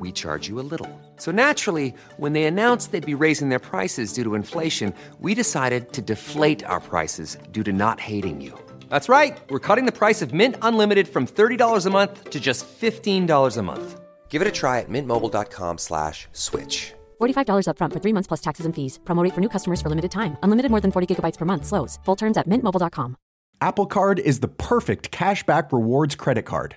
we charge you a little. So naturally, when they announced they'd be raising their prices due to inflation, we decided to deflate our prices due to not hating you. That's right. We're cutting the price of Mint Unlimited from $30 a month to just $15 a month. Give it a try at mintmobile.com slash switch. $45 upfront for three months plus taxes and fees. Promo rate for new customers for limited time. Unlimited more than 40 gigabytes per month. Slows. Full terms at mintmobile.com. Apple Card is the perfect cashback rewards credit card.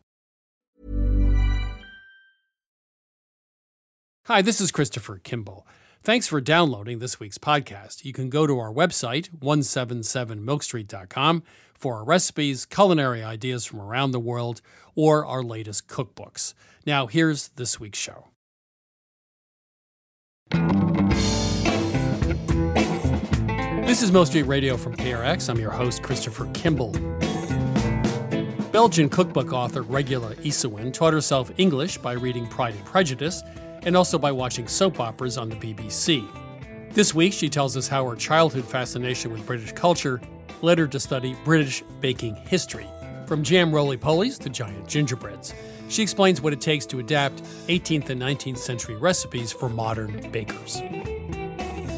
Hi, this is Christopher Kimball. Thanks for downloading this week's podcast. You can go to our website, 177milkstreet.com, for our recipes, culinary ideas from around the world, or our latest cookbooks. Now, here's this week's show. This is Milk Street Radio from PRX. I'm your host, Christopher Kimball. Belgian cookbook author Regula Ysewijn taught herself English by reading Pride and Prejudice and also by watching soap operas on the BBC. This week, she tells us how her childhood fascination with British culture led her to study British baking history, from jam roly polies to giant gingerbreads. She explains what it takes to adapt 18th and 19th century recipes for modern bakers.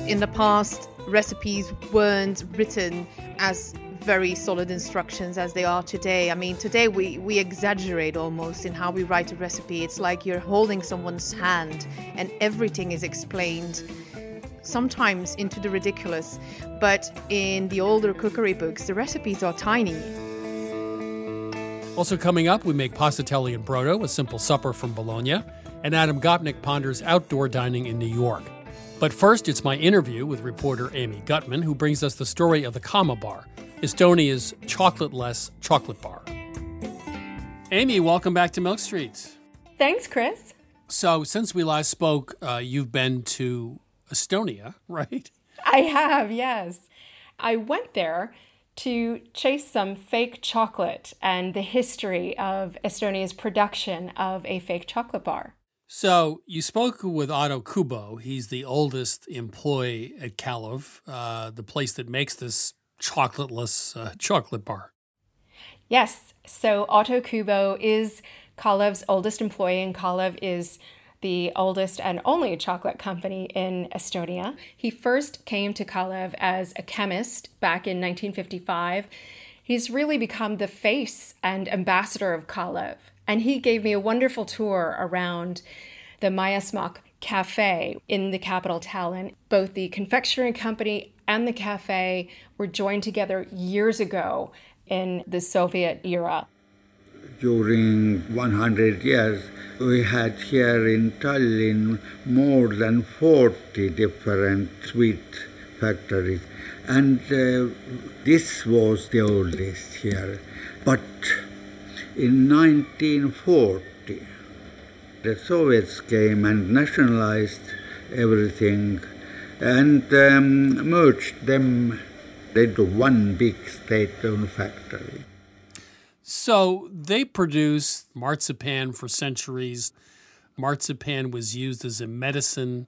In the past, recipes weren't written as very solid instructions as they are today. I mean, today we, we exaggerate almost in how we write a recipe. It's like you're holding someone's hand and everything is explained, sometimes into the ridiculous. But in the older cookery books, the recipes are tiny. Also, coming up, we make passatelli in brodo, a simple supper from Bologna, and Adam Gopnik ponders outdoor dining in New York. But first, it's my interview with reporter Amy Gutman, who brings us the story of the Kama Bar, Estonia's chocolate-less chocolate bar. Amy, welcome back to Milk Street. Thanks, Chris. So, since we last spoke, uh, you've been to Estonia, right? I have, yes. I went there to chase some fake chocolate and the history of Estonia's production of a fake chocolate bar. So you spoke with Otto Kubo. He's the oldest employee at Kalev, uh, the place that makes this chocolateless uh, chocolate bar. Yes. So Otto Kubo is Kalev's oldest employee, and Kalev is the oldest and only chocolate company in Estonia. He first came to Kalev as a chemist back in 1955. He's really become the face and ambassador of Kalev. And he gave me a wonderful tour around the Maiasmokk cafe in the capital Tallinn. Both the confectionery company and the cafe were joined together years ago in the Soviet era. During 100 years, we had here in Tallinn more than 40 different sweet factories, and uh, this was the oldest here. But in 1940, the Soviets came and nationalized everything and um, merged them into one big state-owned factory. So they produced marzipan for centuries. Marzipan was used as a medicine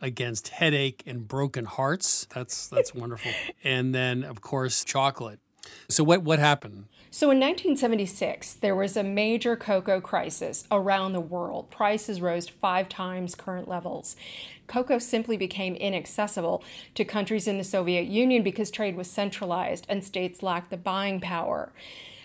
against headache and broken hearts. That's that's wonderful. And then of course chocolate. So what what happened? So in 1976, there was a major cocoa crisis around the world. Prices rose five times current levels. Cocoa simply became inaccessible to countries in the Soviet Union because trade was centralized and states lacked the buying power.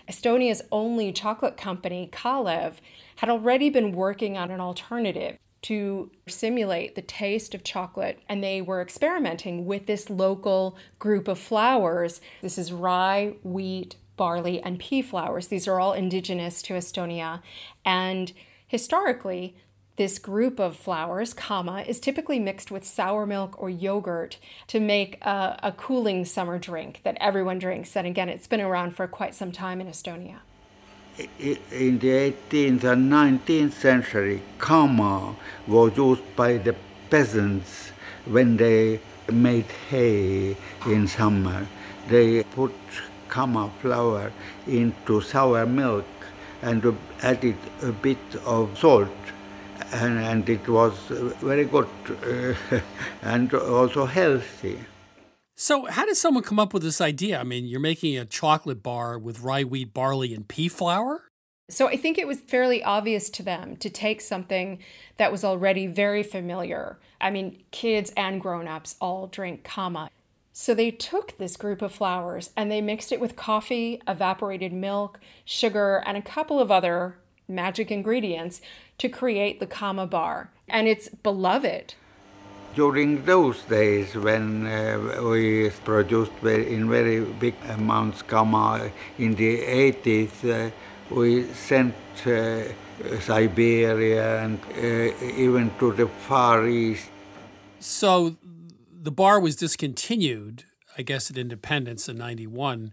Estonia's only chocolate company, Kalev, had already been working on an alternative to simulate the taste of chocolate, and they were experimenting with this local group of flours. This is rye, wheat, barley, and pea flours. These are all indigenous to Estonia. And historically, this group of flours, kama, is typically mixed with sour milk or yogurt to make a, a, cooling summer drink that everyone drinks. And again, it's been around for quite some time in Estonia. In the 18th and 19th century, kama was used by the peasants when they made hay in summer. They put kama flour into sour milk and added a bit of salt and, and it was very good uh, and also healthy. So, how did someone come up with this idea? I mean, you're making a chocolate bar with rye, wheat, barley, and pea flour? So, I think it was fairly obvious to them to take something that was already very familiar. I mean, kids and grown ups all drink kama. So, they took this group of flowers and they mixed it with coffee, evaporated milk, sugar, and a couple of other magic ingredients to create the Kama bar, and it's beloved. During those days when uh, we produced very, in very big amounts Kama in the 80s, uh, we sent uh, Siberia and uh, even to the Far East. So the bar was discontinued, I guess, at independence in 91,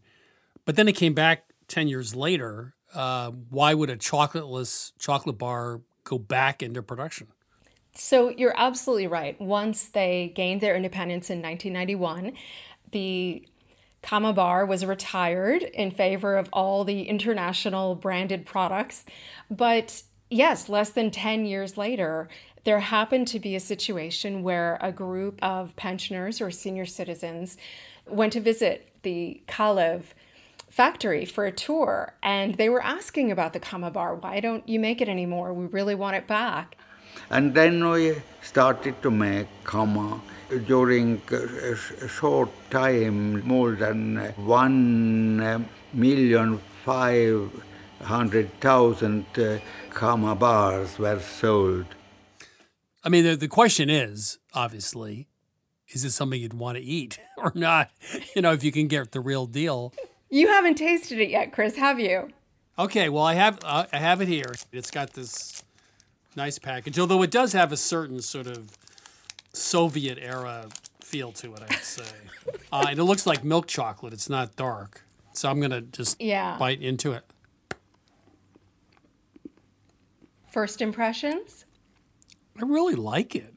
but then it came back 10 years later. Uh, why would a chocolateless chocolate bar go back into production. So you're absolutely right. Once they gained their independence in 1991, the Kama Bar was retired in favor of all the international branded products. But yes, less than 10 years later, there happened to be a situation where a group of pensioners or senior citizens went to visit the Kalev factory for a tour and they were asking about the Kama bar. Why don't you make it anymore? We really want it back. And then we started to make Kama during a short time, more than uh, one uh, million five hundred thousand uh, Kama bars were sold. I mean, the, the question is obviously, is it something you'd want to eat or not? You know, if you can get the real deal. You haven't tasted it yet, Chris, have you? Okay, well, I have uh, I have it here. It's got this nice package, although it does have a certain sort of Soviet era feel to it, I'd say. uh, and it looks like milk chocolate. It's not dark, so I'm gonna just yeah. bite into it. First impressions? I really like it.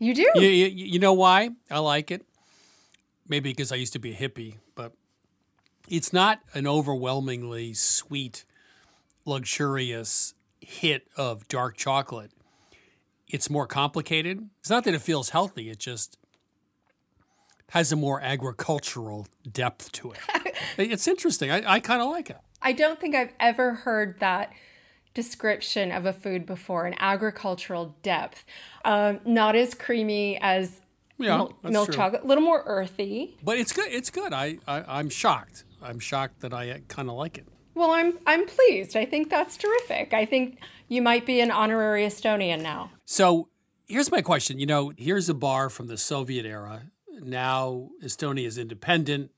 You do? You, you, you know why I like it? Maybe because I used to be a hippie, but it's not an overwhelmingly sweet, luxurious hit of dark chocolate. It's more complicated. It's not that it feels healthy, it just has a more agricultural depth to it. it's interesting. I, I kind of like it. I don't think I've ever heard that description of a food before an agricultural depth. Um, not as creamy as yeah, milk, milk chocolate, a little more earthy. But it's good. It's good. I, I am shocked. I'm shocked that I kind of like it. Well, I'm I'm pleased. I think that's terrific. I think you might be an honorary Estonian now. So here's my question. You know, here's a bar from the Soviet era. Now Estonia is independent.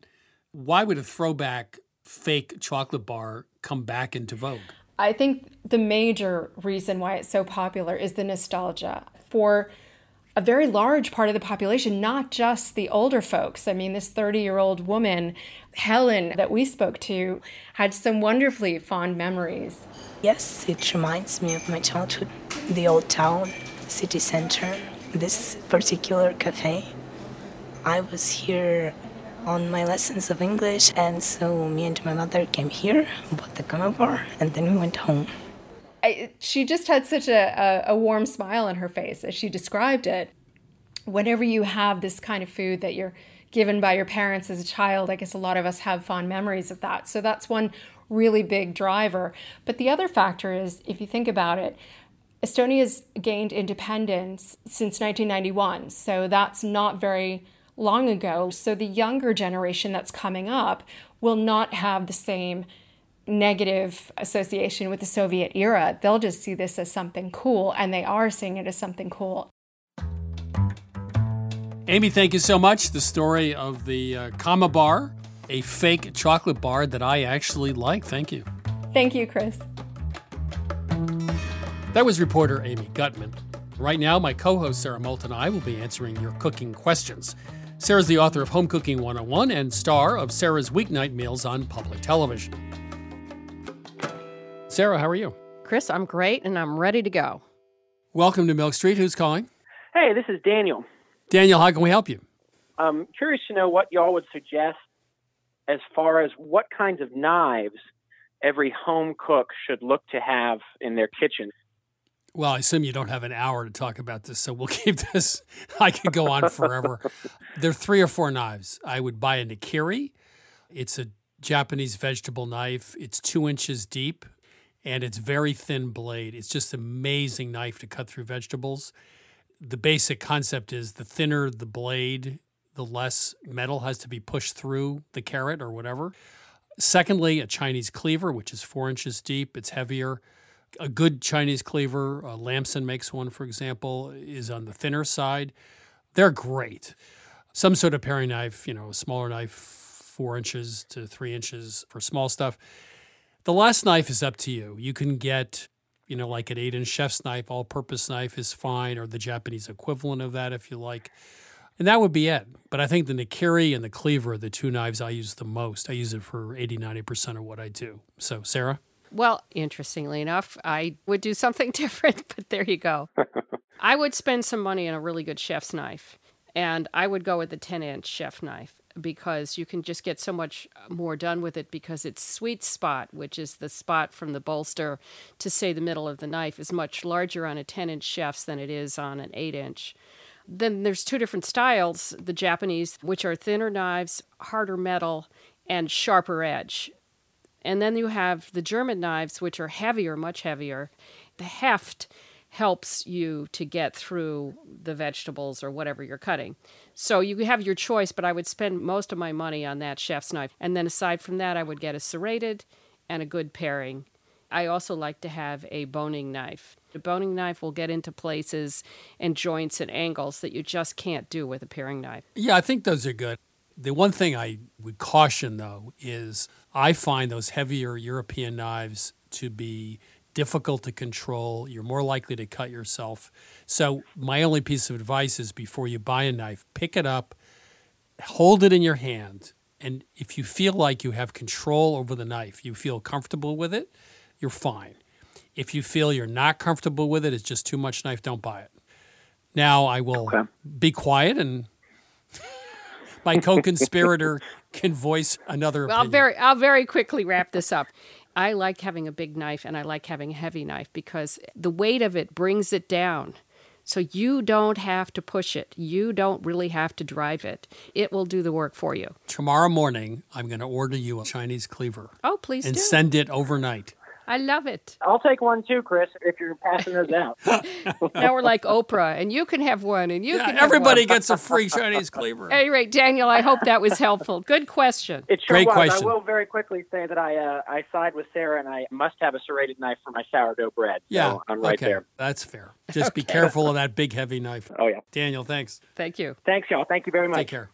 Why would a throwback fake chocolate bar come back into vogue? I think the major reason why it's so popular is the nostalgia for a very large part of the population, not just the older folks. I mean, this 30 year old woman, Helen, that we spoke to, had some wonderfully fond memories. Yes, it reminds me of my childhood. The old town, city center, this particular cafe. I was here on my lessons of English, and so me and my mother came here, bought the Kama bar, and then we went home. I, she just had such a, a, a warm smile on her face as she described it. Whenever you have this kind of food that you're given by your parents as a child, I guess a lot of us have fond memories of that. So that's one really big driver. But the other factor is, if you think about it, Estonia's gained independence since 1991. So that's not very long ago. So the younger generation that's coming up will not have the same negative association with the Soviet era. They'll just see this as something cool, and they are seeing it as something cool. Amy, thank you so much. The story of the uh, Kama Bar a fake chocolate bar that I actually like. Thank you. Thank you, Chris. That was reporter Amy Gutman. Right now, my co host Sarah Moulton and I will be answering your cooking questions. Sarah's the author of Home Cooking 101 and star of Sarah's Weeknight Meals on public television. Sarah, how are you? Chris, I'm great and I'm ready to go. Welcome to Milk Street. Who's calling? Hey, this is Daniel. Daniel, how can we help you? I'm curious to know what y'all would suggest as far as what kinds of knives every home cook should look to have in their kitchen. Well, I assume you don't have an hour to talk about this, so we'll keep this. I could go on forever. there are three or four knives. I would buy a Nakiri. It's a Japanese vegetable knife. It's two inches deep and it's very thin blade. It's just an amazing knife to cut through vegetables. The basic concept is the thinner the blade, the less metal has to be pushed through the carrot or whatever. Secondly, a Chinese cleaver, which is four inches deep. It's heavier a good Chinese cleaver, uh, Lamson makes one, for example, is on the thinner side. They're great. Some sort of paring knife, you know, a smaller knife, four inches to three inches for small stuff. The last knife is up to you. You can get, you know, like an eight inch chef's knife, all purpose knife is fine, or the Japanese equivalent of that if you like. And that would be it. But I think the Nakiri and the cleaver are the two knives I use the most. I use it for 80, 90% of what I do. So, Sarah? Well, interestingly enough, I would do something different, but there you go. I would spend some money on a really good chef's knife, and I would go with the 10 inch chef knife because you can just get so much more done with it because its sweet spot, which is the spot from the bolster to say the middle of the knife, is much larger on a 10 inch chef's than it is on an 8 inch. Then there's two different styles the Japanese, which are thinner knives, harder metal, and sharper edge. And then you have the German knives, which are heavier, much heavier. The heft helps you to get through the vegetables or whatever you're cutting. So you have your choice, but I would spend most of my money on that chef's knife. And then aside from that, I would get a serrated and a good paring. I also like to have a boning knife. A boning knife will get into places and joints and angles that you just can't do with a paring knife. Yeah, I think those are good. The one thing I would caution, though, is I find those heavier European knives to be difficult to control. You're more likely to cut yourself. So, my only piece of advice is before you buy a knife, pick it up, hold it in your hand, and if you feel like you have control over the knife, you feel comfortable with it, you're fine. If you feel you're not comfortable with it, it's just too much knife, don't buy it. Now, I will okay. be quiet and my co-conspirator can voice another. Well, I'll very, I'll very quickly wrap this up. I like having a big knife and I like having a heavy knife because the weight of it brings it down. So you don't have to push it. You don't really have to drive it. It will do the work for you. Tomorrow morning, I'm going to order you a Chinese cleaver. Oh, please and do. send it overnight. I love it. I'll take one too, Chris, if you're passing those out. now we're like Oprah, and you can have one, and you yeah, can. Everybody gets a free Chinese cleaver. At any rate, Daniel, I hope that was helpful. Good question. It sure Great was. question. I will very quickly say that I uh, I side with Sarah, and I must have a serrated knife for my sourdough bread. Yeah, so I'm right okay. there. That's fair. Just okay. be careful of that big, heavy knife. Oh yeah. Daniel, thanks. Thank you. Thanks, y'all. Thank you very much. Take care.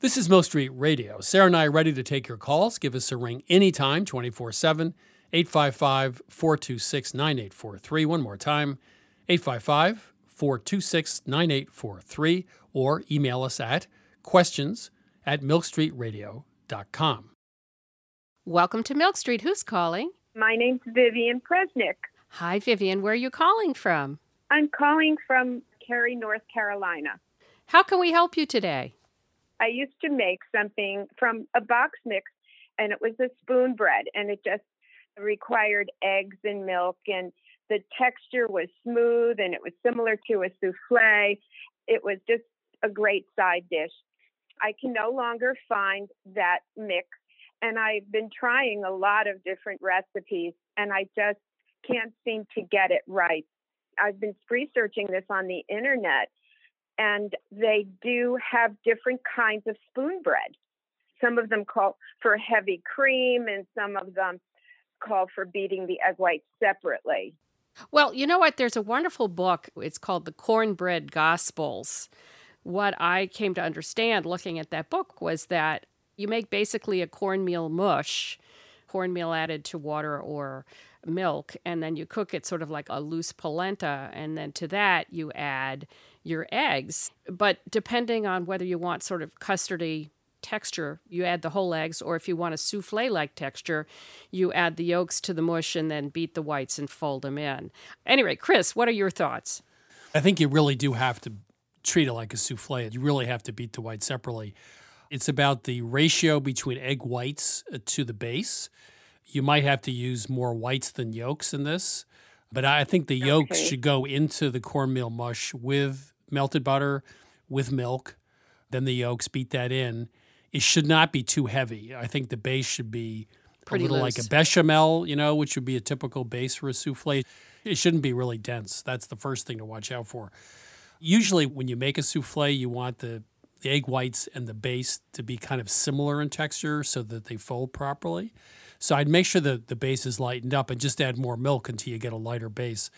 This is Milk Street Radio. Sarah and I are ready to take your calls. Give us a ring anytime, 24 7. 855 426 9843. One more time 855 426 9843. Or email us at questions at milkstreetradio.com. Welcome to Milk Street. Who's calling? My name's Vivian Presnick. Hi, Vivian. Where are you calling from? I'm calling from Cary, North Carolina. How can we help you today? I used to make something from a box mix, and it was a spoon bread, and it just required eggs and milk and the texture was smooth and it was similar to a souffle. It was just a great side dish. I can no longer find that mix and I've been trying a lot of different recipes and I just can't seem to get it right. I've been researching this on the internet and they do have different kinds of spoon bread. Some of them call for heavy cream and some of them call for beating the egg whites separately. Well, you know what? There's a wonderful book. It's called The Cornbread Gospels. What I came to understand looking at that book was that You make basically a cornmeal mush, cornmeal added to water or milk, and then you cook it sort of like a loose polenta. And then to that, you add your eggs. But depending on whether you want sort of custardy texture, you add the whole eggs, or if you want a souffle like texture, you add the yolks to the mush and then beat the whites and fold them in. Anyway, Chris, what are your thoughts? I think you really do have to treat it like a souffle. You really have to beat the whites separately. It's about the ratio between egg whites uh, to the base. You might have to use more whites than yolks in this, but I think the yolks Okay. should go into the cornmeal mush with melted butter, with milk, then the yolks, beat that in. It should not be too heavy. I think the base should be Pretty a little like a bechamel, you know, which would be a typical base for a souffle. It shouldn't be really dense. That's the first thing to watch out for. Usually, when you make a souffle, you want the, the egg whites and the base to be kind of similar in texture so that they fold properly. So I'd make sure that the base is lightened up and just add more milk until you get a lighter base.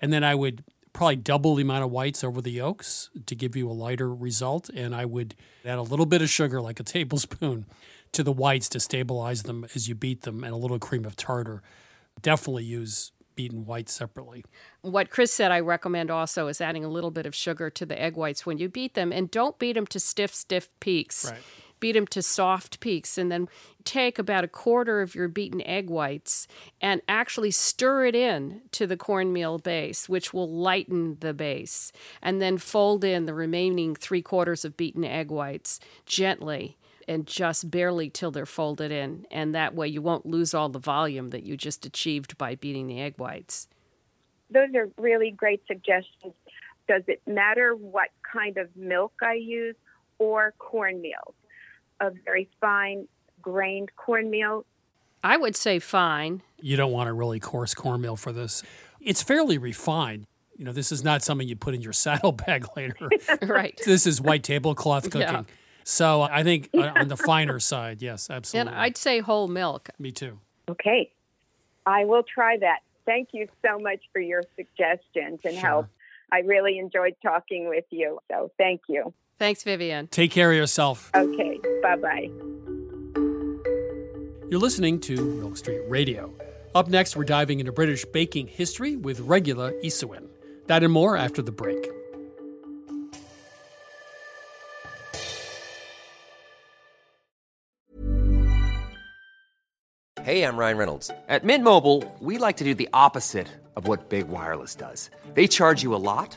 And then I would probably double the amount of whites over the yolks to give you a lighter result. And I would add a little bit of sugar, like a tablespoon, to the whites to stabilize them as you beat them, and a little cream of tartar. Definitely use beaten whites separately. What Chris said I recommend also is adding a little bit of sugar to the egg whites when you beat them and don't beat them to stiff, stiff peaks. Right. Beat them to soft peaks and then take about a quarter of your beaten egg whites and actually stir it in to the cornmeal base, which will lighten the base. And then fold in the remaining three quarters of beaten egg whites gently and just barely till they're folded in. And that way you won't lose all the volume that you just achieved by beating the egg whites. Those are really great suggestions. Does it matter what kind of milk I use or cornmeal? A very fine grained cornmeal. I would say fine. You don't want a really coarse cornmeal for this. It's fairly refined. You know, this is not something you put in your saddlebag later. right. This is white tablecloth cooking. Yeah. So I think on- on the finer side, yes, absolutely. And. I'd say whole milk. Me too. Okay. I will try that. Thank you so much for your suggestions and help. I really enjoyed talking with you. So thank you. Thanks, Vivian. Take care of yourself. Okay. Bye bye. You're listening to Milk Street Radio. Up next, we're diving into British baking history with Regula Ysewijn. That and more after the break. Hey, I'm Ryan Reynolds. At Mint Mobile, we like to do the opposite of what Big Wireless does. They charge you a lot,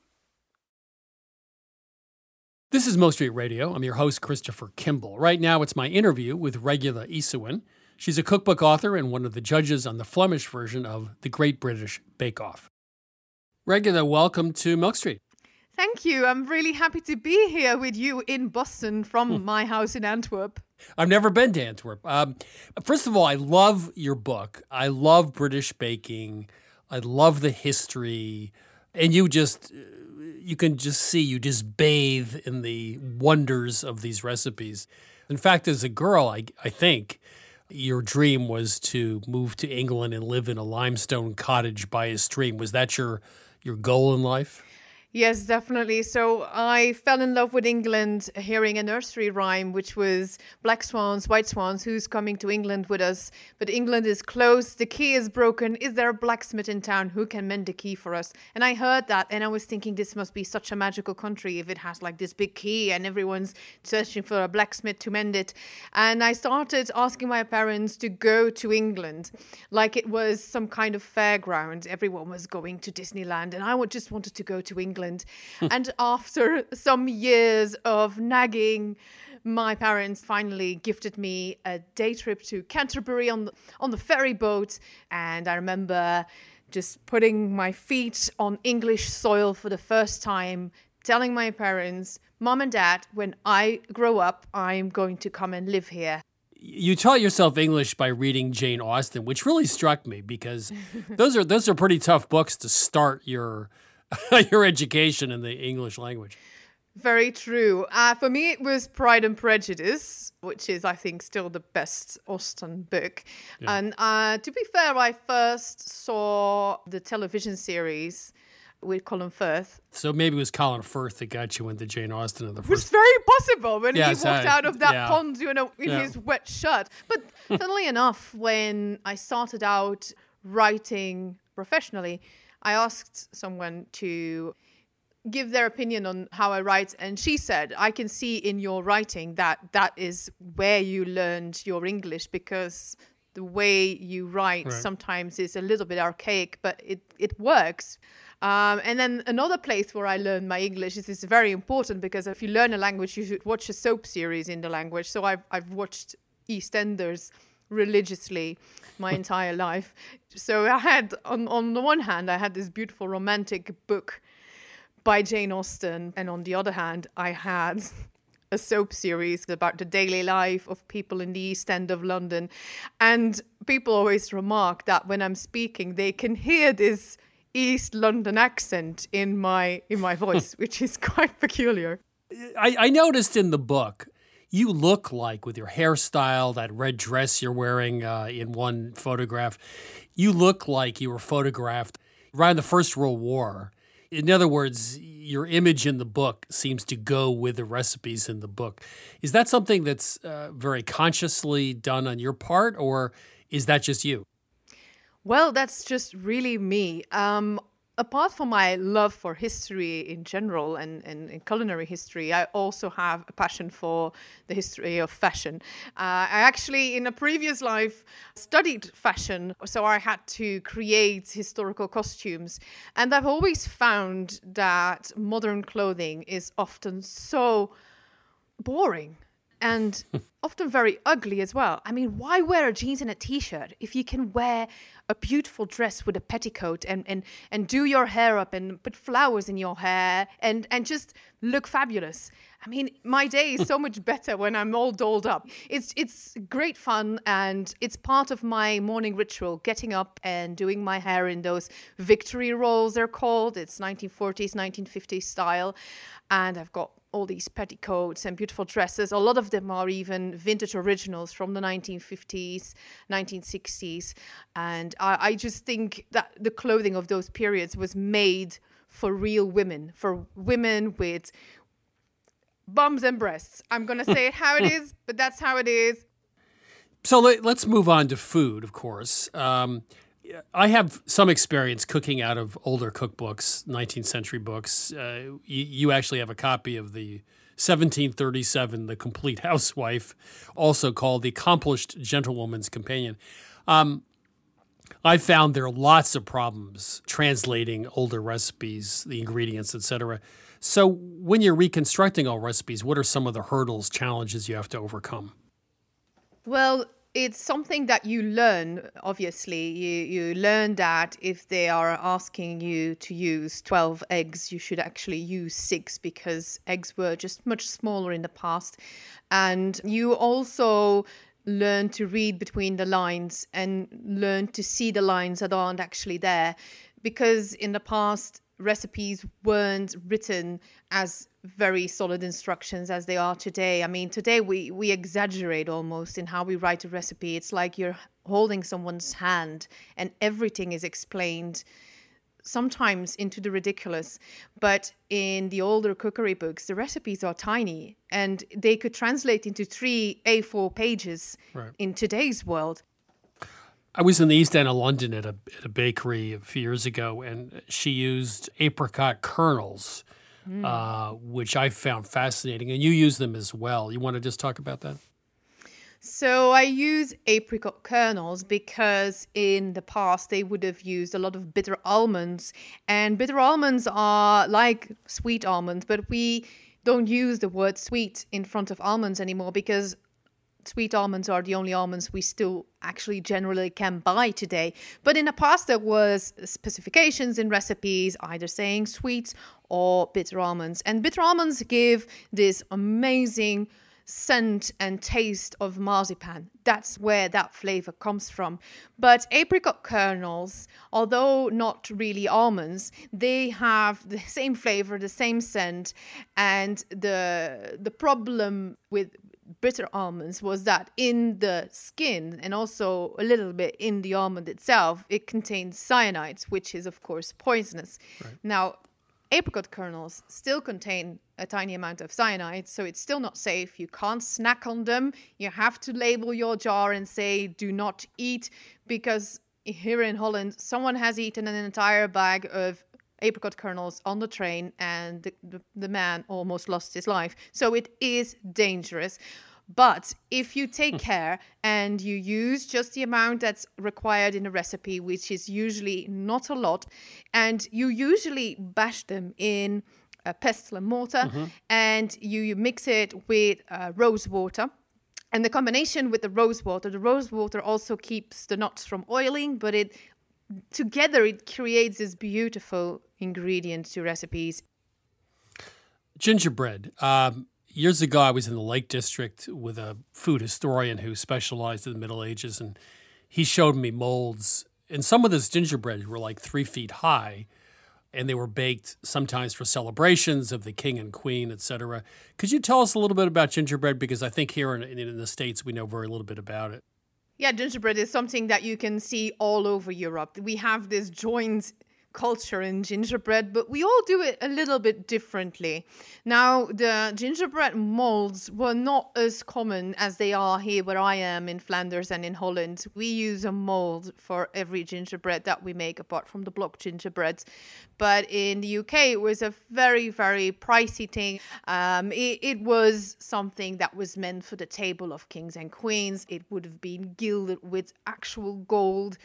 This is Milk Street Radio. I'm your host, Christopher Kimball. Right now, it's my interview with Regula Ysewijn. She's a cookbook author and one of the judges on the Flemish version of The Great British Bake Off. Regula, welcome to Milk Street. Thank you. I'm really happy to be here with you in Boston from my house in Antwerp. I've never been to Antwerp. Um, first of all, I love your book. I love British baking. I love the history. And you just, you can just see, you just bathe in the wonders of these recipes. In fact, as a girl, I, I think, your dream was to move to England and live in a limestone cottage by a stream. Was that your your goal in life? Yes, definitely. So I fell in love with England hearing a nursery rhyme, which was Black Swans, White Swans, who's coming to England with us? But England is closed, the key is broken. Is there a blacksmith in town who can mend the key for us? And I heard that and I was thinking this must be such a magical country if it has like this big key and everyone's searching for a blacksmith to mend it. And I started asking my parents to go to England like it was some kind of fairground. Everyone was going to Disneyland and I just wanted to go to England. England. and after some years of nagging, my parents finally gifted me a day trip to Canterbury on the, on the ferry boat. And I remember just putting my feet on English soil for the first time, telling my parents, Mom and Dad, when I grow up, I'm going to come and live here you taught yourself English by reading Jane Austen, which really struck me because those are those are pretty tough books to start your your education in the English language. Very true. Uh, for me, it was Pride and Prejudice, which is, I think, still the best Austen book. Yeah. And uh, to be fair, I first saw the television series with Colin Firth. So maybe it was Colin Firth that got you into Jane Austen in the first. It's very possible when he walked out of that yeah. pond, you know, in his wet shirt. But funnily enough, when I started out writing professionally, I asked someone to give their opinion on how I write, and she said, I can see in your writing that that is where you learned your English because the way you write right. sometimes is a little bit archaic, but it, it works. Um, and then another place where I learned my English is, is very important because if you learn a language, you should watch a soap series in the language. So I've, I've watched EastEnders religiously my entire life. So I had, on, on the one hand, I had this beautiful romantic book by Jane Austen, and on the other hand, I had a soap series about the daily life of people in the East End of London. And people always remark that when I'm speaking, they can hear this East London accent in my in my voice, which is quite peculiar. I, I noticed in the book you look like with your hairstyle, that red dress you're wearing uh, in one photograph, you look like you were photographed around the First World War. In other words, your image in the book seems to go with the recipes in the book. Is that something that's uh, very consciously done on your part, or is that just you? Well, that's just really me. Um, apart from my love for history in general and, and, and, culinary history, I also have a passion for the history of fashion. Uh, I actually, in a previous life, studied fashion, so I had to create historical costumes. And I've always found that modern clothing is often so boring and often very ugly as well. I mean, why wear a jeans and a t-shirt if you can wear a beautiful dress with a petticoat and and and do your hair up and put flowers in your hair and and just look fabulous. I mean, my day is so much better when I'm all dolled up. It's it's great fun and it's part of my morning ritual, getting up and doing my hair in those victory rolls they're called. It's 1940s, 1950s style. And I've got all these petticoats and beautiful dresses. A lot of them are even vintage originals from the 1950s, 1960s. And I, I just think that the clothing of those periods was made for real women, for women with bums and breasts. I'm going to say it how it is, but that's how it is. So let, us move on to food, of course. Um, I have some experience cooking out of older cookbooks, 19th century books. Uh, you, you, actually have a copy of the 1737, The Complete Housewife, also called The Accomplished Gentlewoman's Companion. Um, I found there are lots of problems translating older recipes, the ingredients, etc. So when you're reconstructing all recipes, what are some of the hurdles, challenges you have to overcome? Well, it's something that you learn obviously. You you learn that if they are asking you to use 12 eggs you should actually use 6 because eggs were just much smaller in the past. And you also learn to read between the lines and learn to see the lines that aren't actually there because in the past recipes weren't written as very solid instructions as they are today. I mean, today we we exaggerate almost in how we write a recipe. It's like you're holding someone's hand and everything is explained sometimes into the ridiculous. But in the older cookery books, the recipes are tiny and they could translate into three A4 pages Right. in today's world. I was in the East End of London at a, at a bakery a few years ago, and she used apricot kernels, Mm. uh, which I found fascinating. And you use them as well. You want to just talk about that? So I use apricot kernels because in the past they would have used a lot of bitter almonds, and bitter almonds are like sweet almonds, but we don't use the word sweet in front of almonds anymore because sweet almonds are the only almonds we still actually generally can buy today. But in the past, there was specifications in recipes either saying sweet or bitter almonds, and bitter almonds give this amazing scent and taste of marzipan. That's where that flavor comes from. But apricot kernels, although not really almonds, they have the same flavor, the same scent, and the the problem with bitter almonds was that in the skin and also a little bit in the almond itself, it contains cyanides, which is of course poisonous. Now, apricot kernels still contain a tiny amount of cyanide, so it's still not safe. You can't snack on them. You have to label your jar and say, do not eat, because here in Holland, someone has eaten an entire bag of apricot kernels on the train, and the, the, the man almost lost his life. So it is dangerous. But if you take care and you use just the amount that's required in a recipe, which is usually not a lot, and you usually bash them in a pestle and mortar and you, you mix it with uh, rose water. And the combination with the rose water, the rose water also keeps the nuts from oiling, but it together it creates this beautiful ingredient to recipes. Gingerbread. Um, years ago, I was in the Lake District with a food historian who specialized in the Middle Ages, and he showed me molds. And some of this gingerbread were like three feet high, and they were baked sometimes for celebrations of the king and queen, etc. Could you tell us a little bit about gingerbread? Because I think here in, in the States, we know very little bit about it. Yeah, gingerbread is something that you can see all over Europe. We have this joint culture in gingerbread, but we all do it a little bit differently. Now, the gingerbread molds were not as common as they are here where I am in Flanders and in Holland. We use a mold for every gingerbread that we make, apart from the block gingerbreads. But in the UK, it was a very, very pricey thing. Um, it, it was something that was meant for the table of kings and queens. It would have been gilded with actual gold.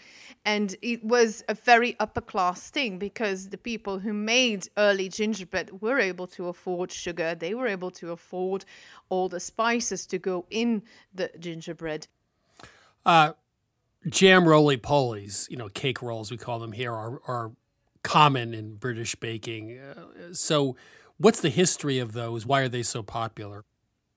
And it was a very upper class thing because the people who made early gingerbread were able to afford sugar, they were able to afford all the spices to go in the gingerbread. Uh, jam roly polies, you know, cake rolls, we call them here, are, are common in British baking. Uh, so, what's the history of those? Why are they so popular?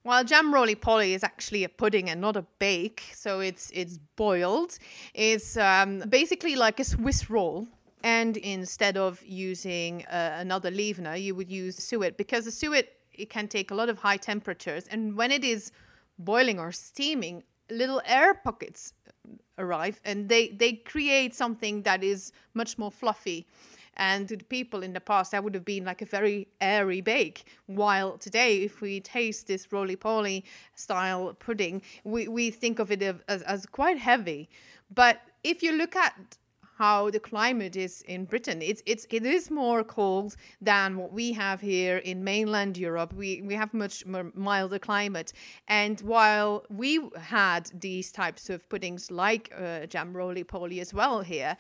Well, jam roly poly is actually a pudding and not a bake, so it's it's boiled. It's um, basically like a Swiss roll, and instead of using uh, another leavener, you would use suet because the suet it can take a lot of high temperatures, and when it is boiling or steaming, little air pockets arrive, and they they create something that is much more fluffy. And to the people in the past, that would have been like a very airy bake. While today, if we taste this roly poly style pudding, we, we think of it as, as quite heavy. But if you look at how the climate is in Britain. It's it's it is more cold than what we have here in mainland Europe. We we have much milder climate, and while we had these types of puddings like uh, jam roly poly as well here.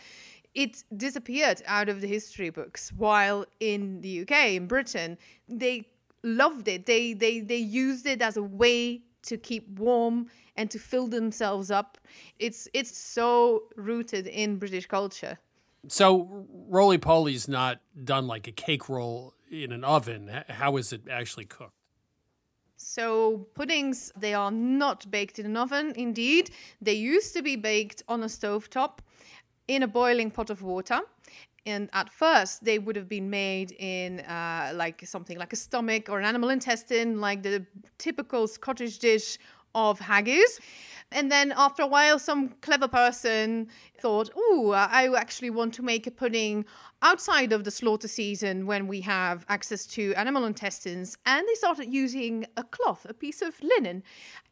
It disappeared out of the history books. While in the UK, in Britain, they loved it. They they they used it as a way to keep warm and to fill themselves up. It's it's so rooted in British culture. So, roly poly's not done like a cake roll in an oven. How is it actually cooked? So puddings they are not baked in an oven. Indeed, they used to be baked on a stovetop in a boiling pot of water. And at first they would have been made in uh, like something like a stomach or an animal intestine, like the typical Scottish dish of haggis. And then after a while, some clever person thought, oh, I actually want to make a pudding outside of the slaughter season when we have access to animal intestines. And they started using a cloth, a piece of linen,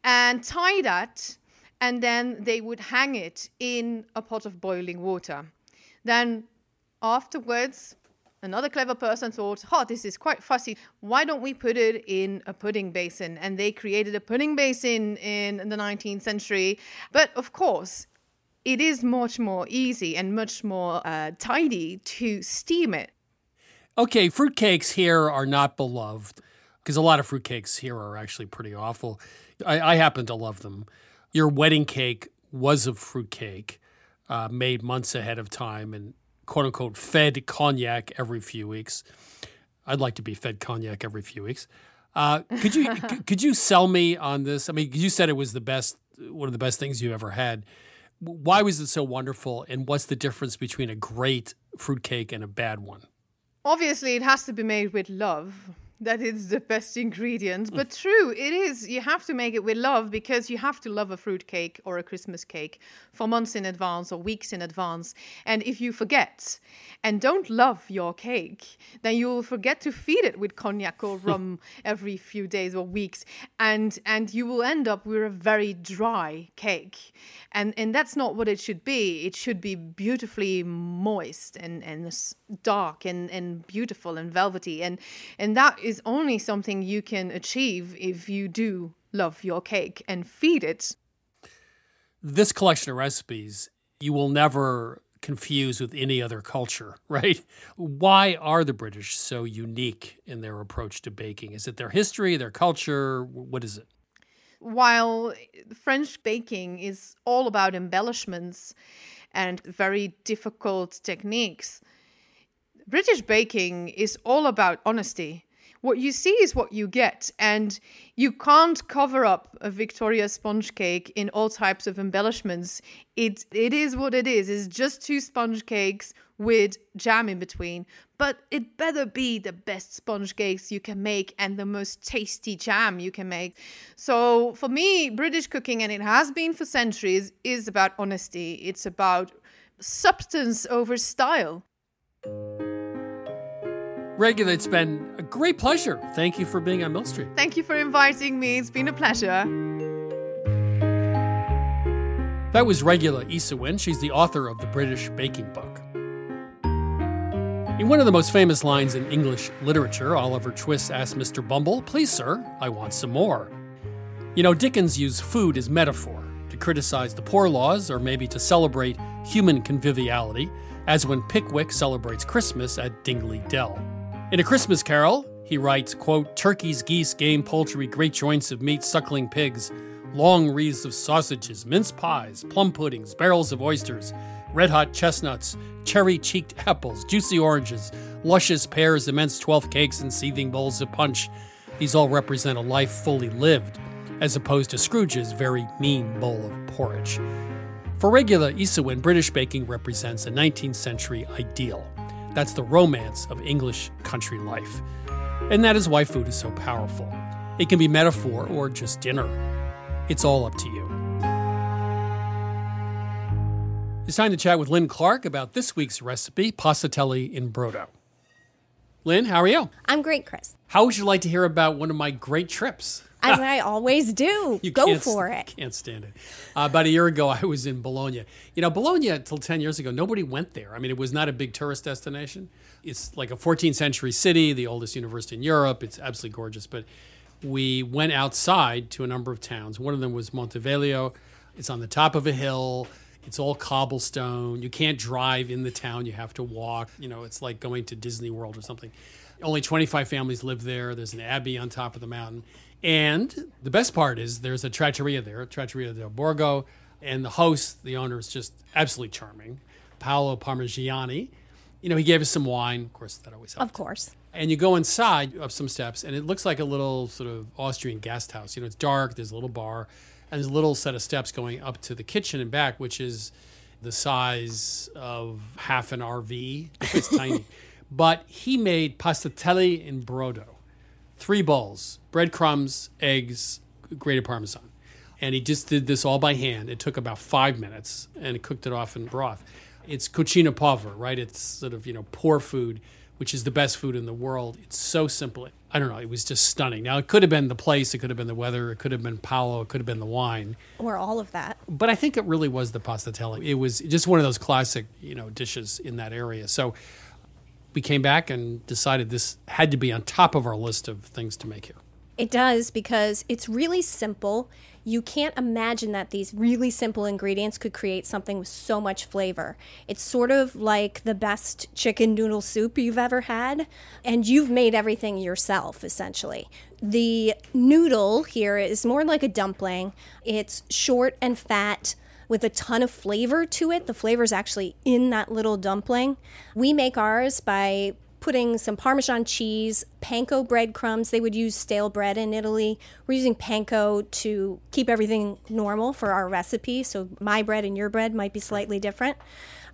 and tie that. And then they would hang it in a pot of boiling water. Then afterwards, Another clever person thought, oh, this is quite fussy. Why don't we put it in a pudding basin? And they created a pudding basin in the 19th century. But of course, it is much more easy and much more uh, tidy to steam it. Okay, fruitcakes here are not beloved because a lot of fruitcakes here are actually pretty awful. I, I happen to love them. Your wedding cake was a fruitcake uh, made months ahead of time and quote unquote fed cognac every few weeks. I'd like to be fed cognac every few weeks. Uh, could you could you sell me on this? I mean, you said it was the best, one of the best things you ever had. Why was it so wonderful, and what's the difference between a great fruitcake and a bad one? Obviously, it has to be made with love that is the best ingredient. Mm. But true, it is. You have to make it with love because you have to love a fruit cake or a Christmas cake for months in advance or weeks in advance. And if you forget and don't love your cake, then you'll forget to feed it with cognac or rum every few days or weeks. And and you will end up with a very dry cake. And and that's not what it should be. It should be beautifully moist and, and dark and, and beautiful and velvety. And and that is only something you can achieve if you do love your cake and feed it. This collection of recipes you will never confuse with any other culture, right? Why are the British so unique in their approach to baking? Is it their history, their culture? What is it? While French baking is all about embellishments and very difficult techniques, British baking is all about honesty what you see is what you get. And you can't cover up a Victoria sponge cake in all types of embellishments. It it is what it is. It's just two sponge cakes with jam in between. But it better be the best sponge cakes you can make and the most tasty jam you can make. So for me, British cooking, and it has been for centuries, is about honesty. It's about substance over style. Regula, it's been a great pleasure. Thank you for being on Milk Street. Thank you for inviting me. It's been a pleasure. That was Regula Ysewijn. She's the author of the British Baking Book. In one of the most famous lines in English literature, Oliver Twist asked Mr. Bumble, Please, sir, I want some more. You know, Dickens used food as metaphor to criticize the poor laws or maybe to celebrate human conviviality, as when Pickwick celebrates Christmas at Dingley Dell. In A Christmas Carol, he writes, quote, turkeys, geese, game, poultry, great joints of meat, suckling pigs, long wreaths of sausages, mince pies, plum puddings, barrels of oysters, red hot chestnuts, cherry cheeked apples, juicy oranges, luscious pears, immense twelfth cakes, and seething bowls of punch. These all represent a life fully lived, as opposed to Scrooge's very mean bowl of porridge. For Regula Ysewijn, British baking represents a 19th century ideal. That's the romance of English country life. And that is why food is so powerful. It can be metaphor or just dinner. It's all up to you. It's time to chat with Lynn Clark about this week's recipe, passatelli in brodo. Lynn, how are you? I'm great, Chris. How would you like to hear about one of my great trips? As I always do. You Go for it. Can't stand it. Uh, about a year ago, I was in Bologna. You know, Bologna, until 10 years ago, nobody went there. I mean, it was not a big tourist destination. It's like a 14th century city, the oldest university in Europe. It's absolutely gorgeous. But we went outside to a number of towns. One of them was Monteveglio. It's on the top of a hill. It's all cobblestone. You can't drive in the town. You have to walk. You know, it's like going to Disney World or something. Only 25 families live there. There's an abbey on top of the mountain. And the best part is there's a trattoria there, Trattoria del Borgo, and the host, the owner, is just absolutely charming, Paolo Parmigiani. You know, he gave us some wine. Of course, that always helps. Of course. And you go inside up some steps, and it looks like a little sort of Austrian guest house. You know, it's dark. There's a little bar, and there's a little set of steps going up to the kitchen and back, which is the size of half an RV. It was tiny. But he made passatelli in brodo, three bowls, breadcrumbs, eggs, grated parmesan. And he just did this all by hand. It took about five minutes and cooked it off in broth. It's cucina povera, right? It's sort of, you know, poor food, which is the best food in the world. It's so simple. I don't know. It was just stunning. Now, it could have been the place, it could have been the weather, it could have been Paolo, it could have been the wine. Or all of that. But I think it really was the passatelli. It was just one of those classic, you know, dishes in that area. So we came back and decided this had to be on top of our list of things to make here. It does because it's really simple. You can't imagine that these really simple ingredients could create something with so much flavor. It's sort of like the best chicken noodle soup you've ever had, and you've made everything yourself, essentially. The noodle here is more like a dumpling, it's short and fat with a ton of flavor to it. The flavor is actually in that little dumpling. We make ours by putting some Parmesan cheese, panko breadcrumbs. They would use stale bread in Italy. We're using panko to keep everything normal for our recipe. So my bread and your bread might be slightly different.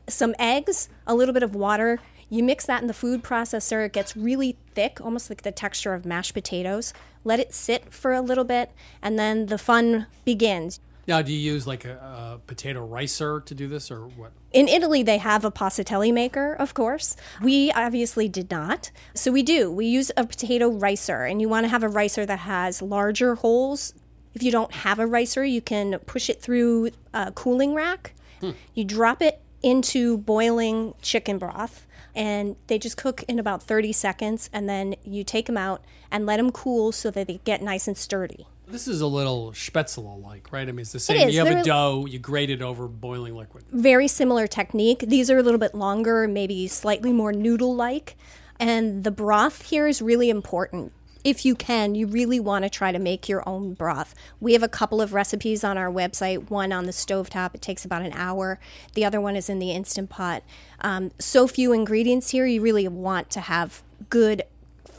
Some eggs, a little bit of water. You mix that in the food processor. It gets really thick, almost like the texture of mashed potatoes. Let it sit for a little bit, and then the fun begins. Now, do you use like a, a potato ricer to do this or what? In Italy, they have a passatelli maker, of course. We obviously did not. So we do. We use a potato ricer, and you want to have a ricer that has larger holes. If you don't have a ricer, you can push it through a cooling rack. Hmm. You drop it into boiling chicken broth, and they just cook in about 30 seconds, and then you take them out and let them cool so that they get nice and sturdy. This is a little spätzle like, right? I mean, it's the same. You have They're- a dough, you grate it over boiling liquid. very similar technique. These are a little bit longer, maybe slightly more noodle like. And the broth here is really important. If you can, you really want to try to make your own broth. We have a couple of recipes on our website one on the stovetop, it takes about an hour. The other one is in the Instant Pot. Um, so few ingredients here, you really want to have good,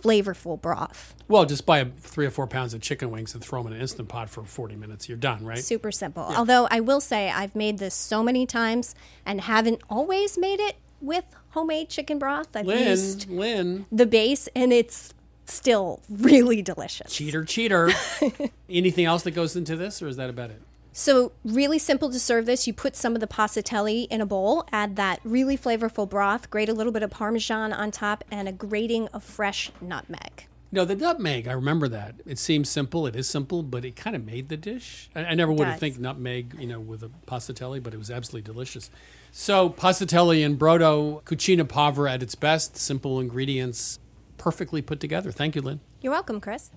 flavorful broth. Well, just buy three or four pounds of chicken wings and throw them in an instant pot for 40 minutes. You're done, right? Super simple. Yeah. Although I will say I've made this so many times and haven't always made it with homemade chicken broth. I've Lynn, used Lynn. the base and it's still really delicious. Cheater, cheater. Anything else that goes into this, or is that about it? So, really simple to serve this. You put some of the passatelli in a bowl, add that really flavorful broth, grate a little bit of parmesan on top, and a grating of fresh nutmeg. No, the nutmeg, I remember that. It seems simple. It is simple, but it kind of made the dish. I, I never would have think nutmeg, you know, with a passatelli, but it was absolutely delicious. So, passatelli and brodo, cucina povera at its best, simple ingredients, perfectly put together. Thank you, Lynn. You're welcome, Chris.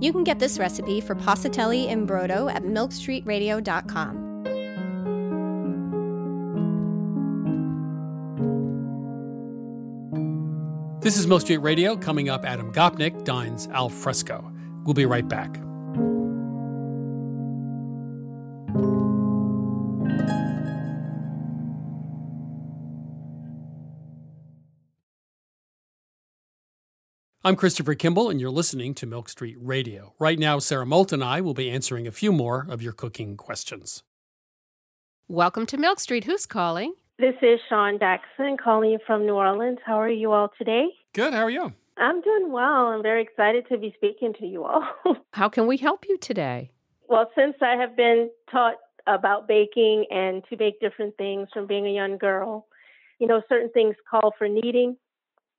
You can get this recipe for passatelli and brodo at milkstreetradio.com. This is Milk Street Radio. Coming up, Adam Gopnik dines al fresco. We'll be right back. I'm Christopher Kimball, and you're listening to Milk Street Radio. Right now, Sarah Moulton and I will be answering a few more of your cooking questions. Welcome to Milk Street. Who's calling? This is Sean Jackson calling you from New Orleans. How are you all today? Good. How are you? I'm doing well. I'm very excited to be speaking to you all. How can we help you today? well, since I have been taught about baking and to bake different things from being a young girl, you know, certain things call for kneading.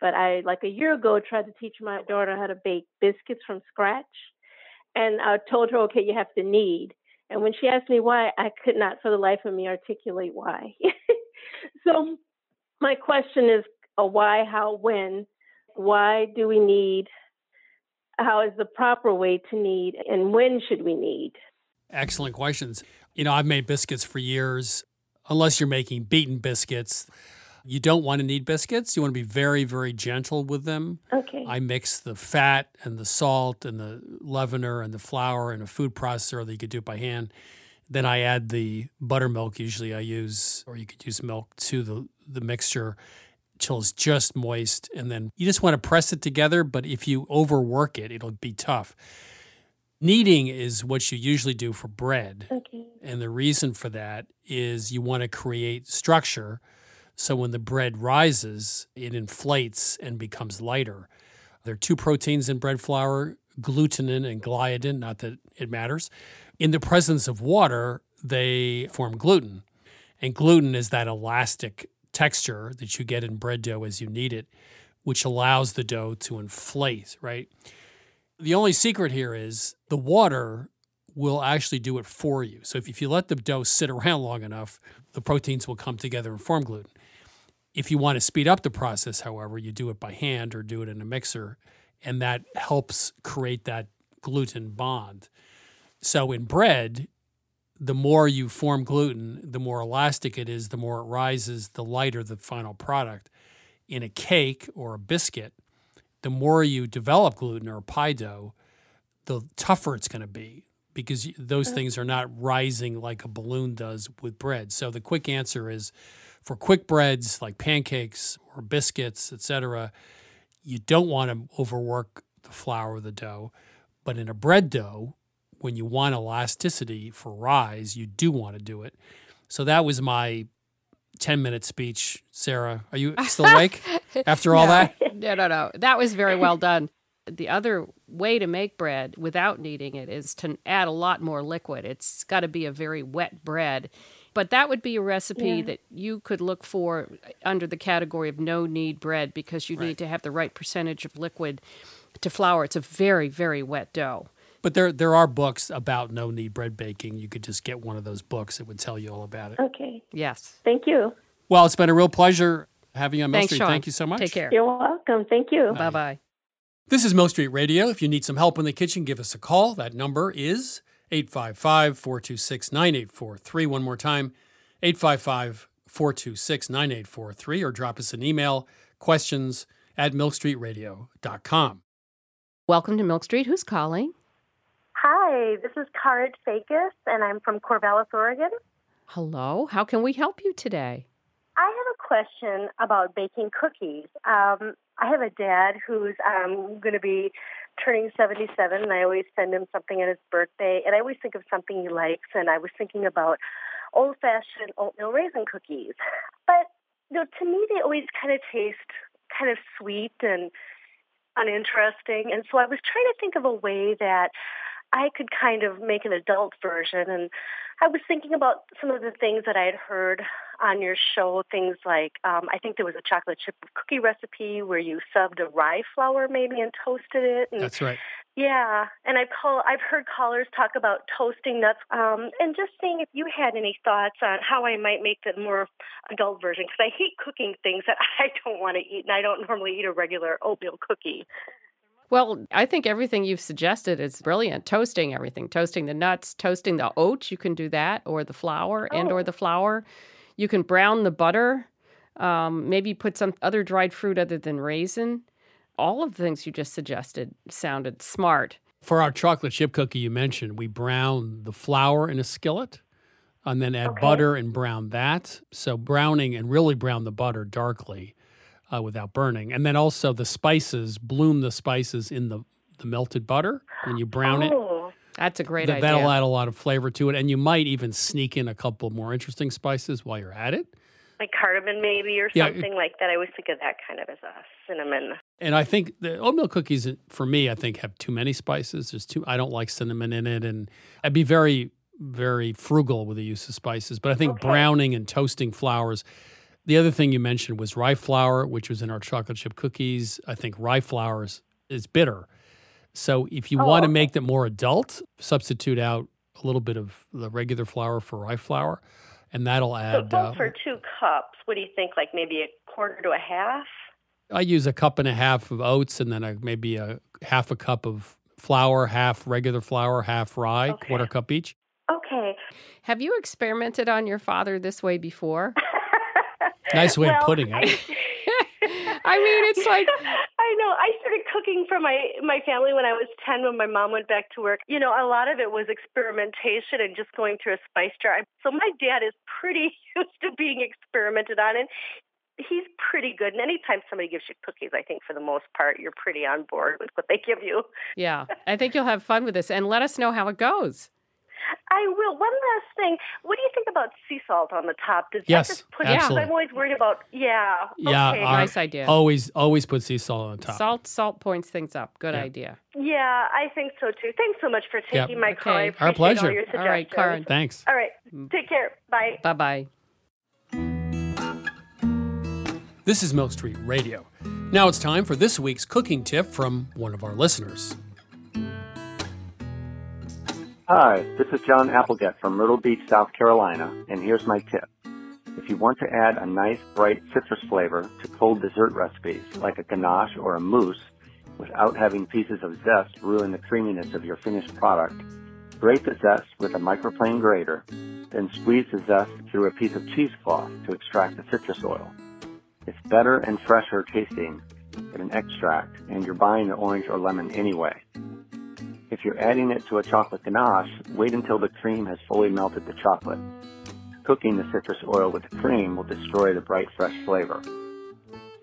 But I, like a year ago, tried to teach my daughter how to bake biscuits from scratch. And I told her, okay, you have to knead. And when she asked me why, I could not for the life of me articulate why. so my question is a why, how, when. Why do we need? How is the proper way to knead? And when should we knead? Excellent questions. You know, I've made biscuits for years. Unless you're making beaten biscuits, you don't want to knead biscuits. You want to be very, very gentle with them. Okay. I mix the fat and the salt and the leavener and the flour in a food processor, or you could do it by hand. Then I add the buttermilk. Usually, I use, or you could use milk to the the mixture till it's just moist, and then you just want to press it together. But if you overwork it, it'll be tough. Kneading is what you usually do for bread. Okay. And the reason for that is you want to create structure so when the bread rises, it inflates and becomes lighter. There are two proteins in bread flour glutenin and gliadin, not that it matters. In the presence of water, they form gluten. And gluten is that elastic texture that you get in bread dough as you knead it, which allows the dough to inflate, right? The only secret here is the water will actually do it for you. So if, if you let the dough sit around long enough, the proteins will come together and form gluten. If you want to speed up the process, however, you do it by hand or do it in a mixer, and that helps create that gluten bond. So in bread, the more you form gluten, the more elastic it is, the more it rises, the lighter the final product. In a cake or a biscuit, the more you develop gluten or pie dough, the tougher it's going to be because those uh-huh. things are not rising like a balloon does with bread. So the quick answer is for quick breads like pancakes or biscuits, etc., you don't want to overwork the flour of the dough. But in a bread dough, when you want elasticity for rise, you do want to do it. So that was my 10 minute speech. Sarah, are you still awake after all No. that? No, no, no. That was very well done. The other way to make bread without kneading it is to add a lot more liquid. It's got to be a very wet bread. But that would be a recipe Yeah. that you could look for under the category of no knead bread because you need to have the right percentage of liquid to flour. It's a very, very wet dough. But there, there are books about no knead bread baking. You could just get one of those books that would tell you all about it. Okay. Yes. Thank you. Well, it's been a real pleasure having you on Milk Thanks, Sean. Thank you so much. Take care. You're welcome. Thank you. Bye bye. This is Milk Street Radio. If you need some help in the kitchen, give us a call. That number is 855 426 9843. One more time 855 426 9843, or drop us an email questions at milkstreetradio.com. Welcome to Milk Street. Who's calling? Hi, this is Karit Fakis, and I'm from Corvallis, Oregon. Hello. How can we help you today? Question about baking cookies. Um, I have a dad who's um, going to be turning 77, and I always send him something at his birthday, and I always think of something he likes, and I was thinking about old fashioned oatmeal raisin cookies. But you know, to me, they always kind of taste kind of sweet and uninteresting. And so I was trying to think of a way that I could kind of make an adult version. And I was thinking about some of the things that I had heard on your show, things like um, I think there was a chocolate chip cookie recipe where you subbed a rye flour maybe and toasted it. And That's right. yeah, and I've call I've heard callers talk about toasting nuts, um, and just seeing if you had any thoughts on how I might make the more adult version because I hate cooking things that I don't want to eat, and I don't normally eat a regular oatmeal cookie. Well, I think everything you've suggested is brilliant. Toasting everything, toasting the nuts, toasting the oats, you can do that, or the flour and or the flour. You can brown the butter. Um, maybe put some other dried fruit other than raisin. All of the things you just suggested sounded smart. For our chocolate chip cookie you mentioned, we brown the flour in a skillet and then add butter and brown that. So browning and really brown the butter darkly uh, without burning. And then also the spices, bloom the spices in the, the melted butter when you brown it. Oh, That's a great That, idea. that'll add a lot of flavor to it. And you might even sneak in a couple more interesting spices while you're at it. like cardamom maybe or Yeah, something like that. I always think of that kind of as a cinnamon. And I think the oatmeal cookies, for me, I think have too many spices. There's too. I don't like cinnamon in it, and I'd be very, very frugal with the use of spices. But I think browning and toasting flours. The other thing you mentioned was rye flour, which was in our chocolate chip cookies. I think rye flour is, is bitter, so if you Oh, want to okay. make them more adult, substitute out a little bit of the regular flour for rye flour, and that'll add. both uh, for two cups. What do you think? Like maybe a quarter to a half? I use a cup and a half of oats and then a, maybe a half a cup of flour, half regular flour, half rye, quarter cup each. Okay. Have you experimented on your father this way before? Nice way Well, of putting it. I mean, it's like I know. I started cooking for my my family when I was ten. When my mom went back to work, you know, a lot of it was experimentation and just going through a spice jar. So my dad is pretty used to being experimented on, and he's pretty good. And anytime somebody gives you cookies, I think for the most part, you're pretty on board with what they give you. Yeah, I think you'll have fun with this, and let us know how it goes. I will. One last thing. What do you think about sea salt on the top? Does Yes, that just put absolutely. I'm always worried about. Yeah. Yeah, Okay. our- Nice idea. Always, always put sea salt on top. Salt, salt points things up. Good Yeah. idea. Yeah, I think so too. Thanks so much for Yeah. taking my call. I Okay. appreciate Our pleasure. All, your All right, suggestions. Karen. Thanks. All right. Mm. Take care. Bye. Bye bye. This is Milk Street Radio. Now it's time for this week's cooking tip from one of our listeners. Hi, this is John Applegate from Myrtle Beach, South Carolina, and here's my tip. If you want to add a nice bright citrus flavor to cold dessert recipes like a ganache or a mousse without having pieces of zest ruin the creaminess of your finished product, grate the zest with a microplane grater, then squeeze the zest through a piece of cheesecloth to extract the citrus oil. It's better and fresher tasting than an extract, and you're buying the orange or lemon anyway. If you're adding it to a chocolate ganache, wait until the cream has fully melted the chocolate. Cooking the citrus oil with the cream will destroy the bright, fresh flavor.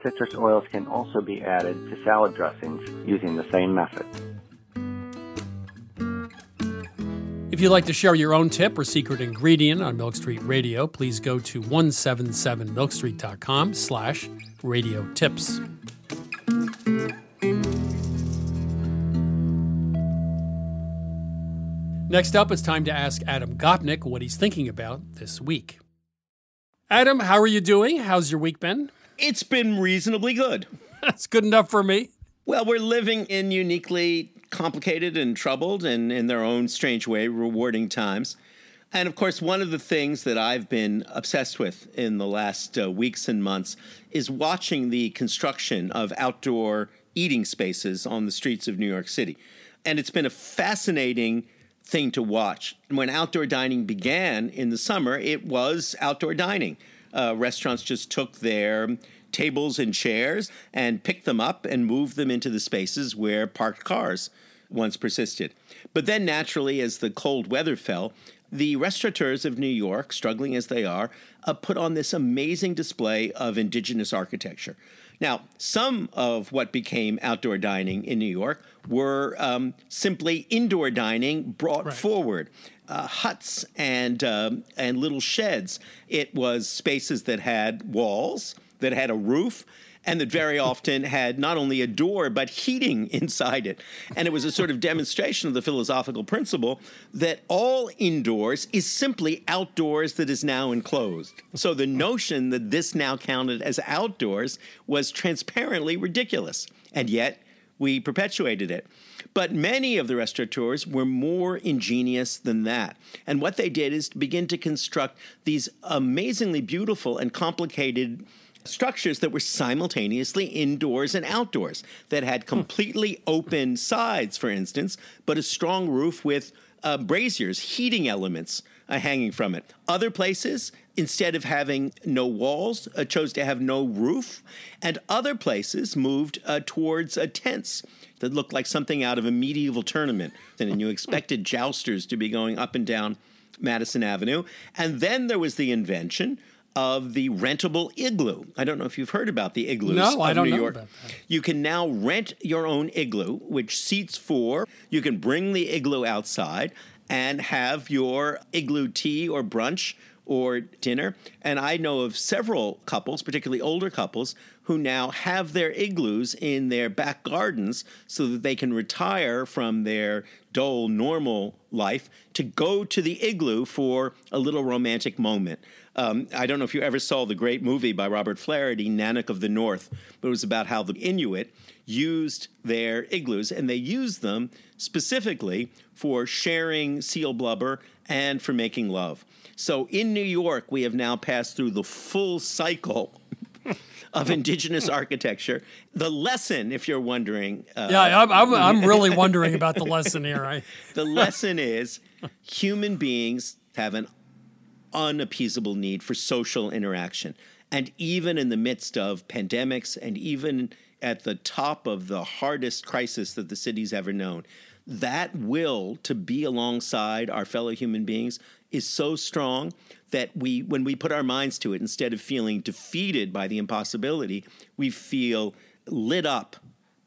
Citrus oils can also be added to salad dressings using the same method. If you'd like to share your own tip or secret ingredient on Milk Street Radio, please go to 177milkstreet.com slash radio tips. Next up, it's time to ask Adam Gopnik what he's thinking about this week. Adam, how are you doing? How's your week been? It's been reasonably good. That's good enough for me. Well, we're living in uniquely complicated and troubled and in their own strange way rewarding times. And of course, one of the things that I've been obsessed with in the last uh, weeks and months is watching the construction of outdoor eating spaces on the streets of New York City. And it's been a fascinating thing to watch. When outdoor dining began in the summer, it was outdoor dining. Uh, restaurants just took their tables and chairs and picked them up and moved them into the spaces where parked cars once persisted. But then, naturally, as the cold weather fell, the restaurateurs of New York, struggling as they are, uh, put on this amazing display of indigenous architecture. Now, some of what became outdoor dining in New York were um, simply indoor dining brought forward. Uh, huts and um, and little sheds. It was spaces that had walls, that had a roof, and that very often had not only a door but heating inside it. And it was a sort of demonstration of the philosophical principle that all indoors is simply outdoors that is now enclosed. So the notion that this now counted as outdoors was transparently ridiculous. And yet we perpetuated it. But many of the restaurateurs were more ingenious than that. And what they did is begin to construct these amazingly beautiful and complicated structures that were simultaneously indoors and outdoors, that had completely open sides, for instance, but a strong roof with uh, braziers, heating elements uh, hanging from it. Other places, instead of having no walls, uh, chose to have no roof, and other places moved uh, towards uh, tents that looked like something out of a medieval tournament. And you expected jousters to be going up and down Madison Avenue. And then there was the invention of the rentable igloo. I don't know if you've heard about the igloos No, I don't New know York. about You can now rent your own igloo, which seats four. You can bring the igloo outside and have your igloo tea or brunch or dinner. And I know of several couples, particularly older couples, who now have their igloos in their back gardens so that they can retire from their dull, normal life to go to the igloo for a little romantic moment. Um, I don't know if you ever saw the great movie by Robert Flaherty, Nanook of the North, but it was about how the Inuit used their igloos and they used them specifically for sharing seal blubber and for making love. So in New York, we have now passed through the full cycle of indigenous architecture. The lesson, if you're wondering. Uh, yeah, I'm, I'm, I'm really wondering about the lesson here. I, the lesson is human beings have an unappeasable need for social interaction. And even in the midst of pandemics and even at the top of the hardest crisis that the city's ever known, that will to be alongside our fellow human beings is so strong that we when we put our minds to it instead of feeling defeated by the impossibility we feel lit up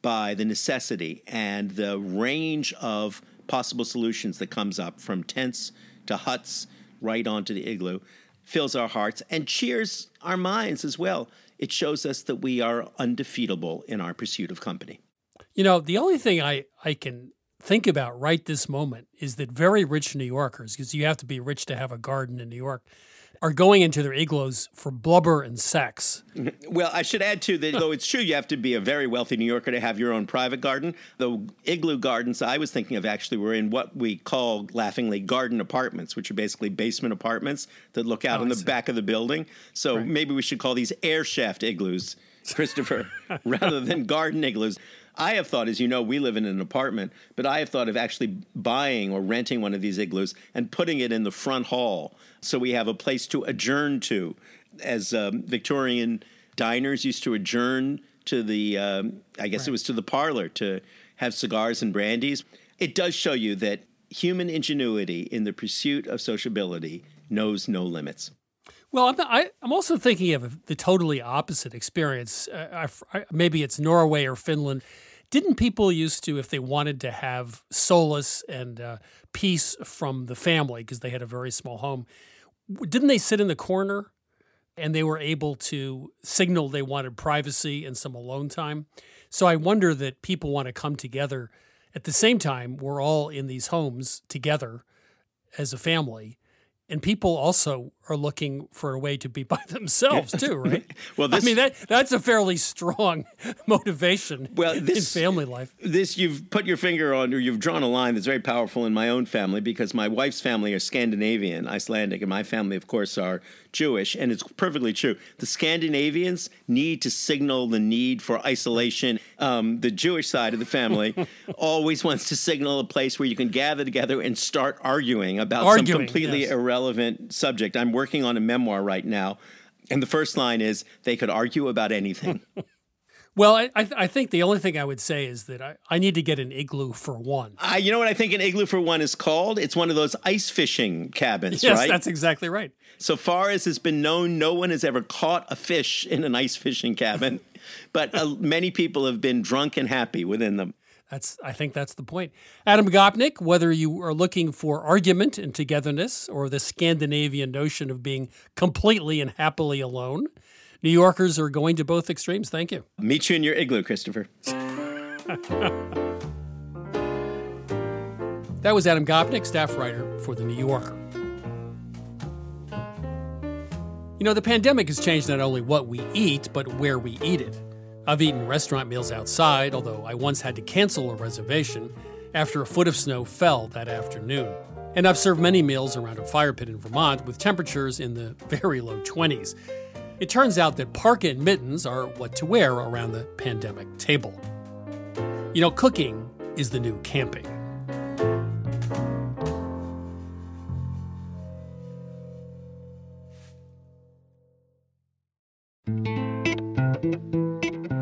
by the necessity and the range of possible solutions that comes up from tents to huts right onto the igloo fills our hearts and cheers our minds as well. It shows us that we are undefeatable in our pursuit of company. You know the only thing i i can think about right this moment is that very rich New Yorkers, because you have to be rich to have a garden in New York, are going into their igloos for blubber and sex. Well, I should add too that though it's true you have to be a very wealthy New Yorker to have your own private garden. The igloo gardens I was thinking of actually were in what we call laughingly garden apartments, which are basically basement apartments that look out Oh, in the back of the building. So Right. maybe we should call these air shaft igloos, Christopher, rather than garden igloos. I have thought, as you know, we live in an apartment, but I have thought of actually buying or renting one of these igloos and putting it in the front hall so we have a place to adjourn to. As um, Victorian diners used to adjourn to the, um, I guess it was to the parlor to have cigars and brandies. It does show you that human ingenuity in the pursuit of sociability knows no limits. Well, I'm, not, I, I'm also thinking of the totally opposite experience. Uh, I, I, maybe it's Norway or Finland. Didn't people used to, if they wanted to have solace and uh, peace from the family, because they had a very small home, didn't they sit in the corner and they were able to signal they wanted privacy and some alone time? So I wonder that people want to come together at the same time. We're all in these homes together as a family. And people also are looking for a way to be by themselves too, right? Well, this- I mean that that's a fairly strong motivation Well, in this- family life. This you've put your finger on, or you've drawn a line that's very powerful in my own family because my wife's family are Scandinavian, Icelandic, and my family, of course, are Jewish. And it's perfectly true. The Scandinavians need to signal the need for isolation. Um, the Jewish side of the family always wants to signal a place where you can gather together and start arguing about Arguing, some completely yes. irrelevant subject. I'm working on a memoir right now. And the first line is they could argue about anything. Well, I, I I think the only thing I would say is that I, I need to get an igloo for one. I, you know what I think an igloo for one is called? It's one of those ice fishing cabins, yes, right? that's exactly right. so far as has been known, no one has ever caught a fish in an ice fishing cabin, but uh, many people have been drunk and happy within them. That's I think that's the point. Adam Gopnik, whether you are looking for argument and togetherness or the Scandinavian notion of being completely and happily alone, New Yorkers are going to both extremes. Thank you. Meet you in your igloo, Christopher. That was Adam Gopnik, staff writer for The New Yorker. You know, the pandemic has changed not only what we eat, but where we eat it. I've eaten restaurant meals outside, although I once had to cancel a reservation after a foot of snow fell that afternoon. And I've served many meals around a fire pit in Vermont with temperatures in the very low 20s. It turns out that parka and mittens are what to wear around the pandemic table. You know, cooking is the new camping.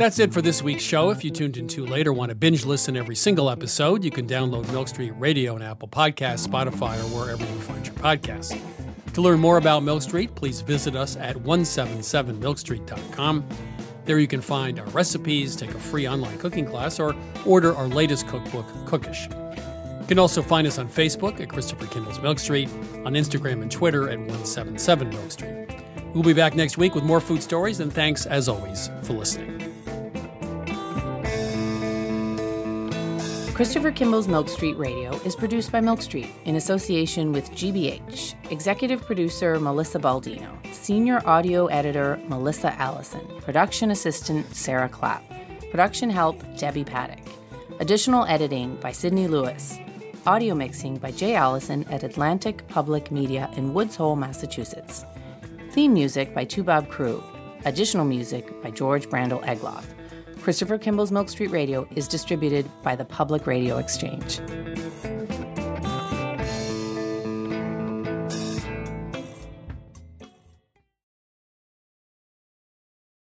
That's it for this week's show. If you tuned in too late or want to binge listen every single episode, you can download Milk Street Radio on Apple Podcasts, Spotify, or wherever you find your podcasts. To learn more about Milk Street, please visit us at 177milkstreet.com. There you can find our recipes, take a free online cooking class, or order our latest cookbook, Cookish. You can also find us on Facebook at Christopher Kimball's Milk Street, on Instagram and Twitter at 177 Milk Street. We'll be back next week with more food stories, and thanks as always for listening. Christopher Kimball's Milk Street Radio is produced by Milk Street in association with GBH, executive producer Melissa Baldino, senior audio editor Melissa Allison, production assistant Sarah Clapp, production help Debbie Paddock, additional editing by Sydney Lewis, audio mixing by Jay Allison at Atlantic Public Media in Woods Hole, Massachusetts, theme music by Toubab Krewe, additional music by George Brandl Egloff. Christopher Kimball's Milk Street Radio is distributed by the Public Radio Exchange.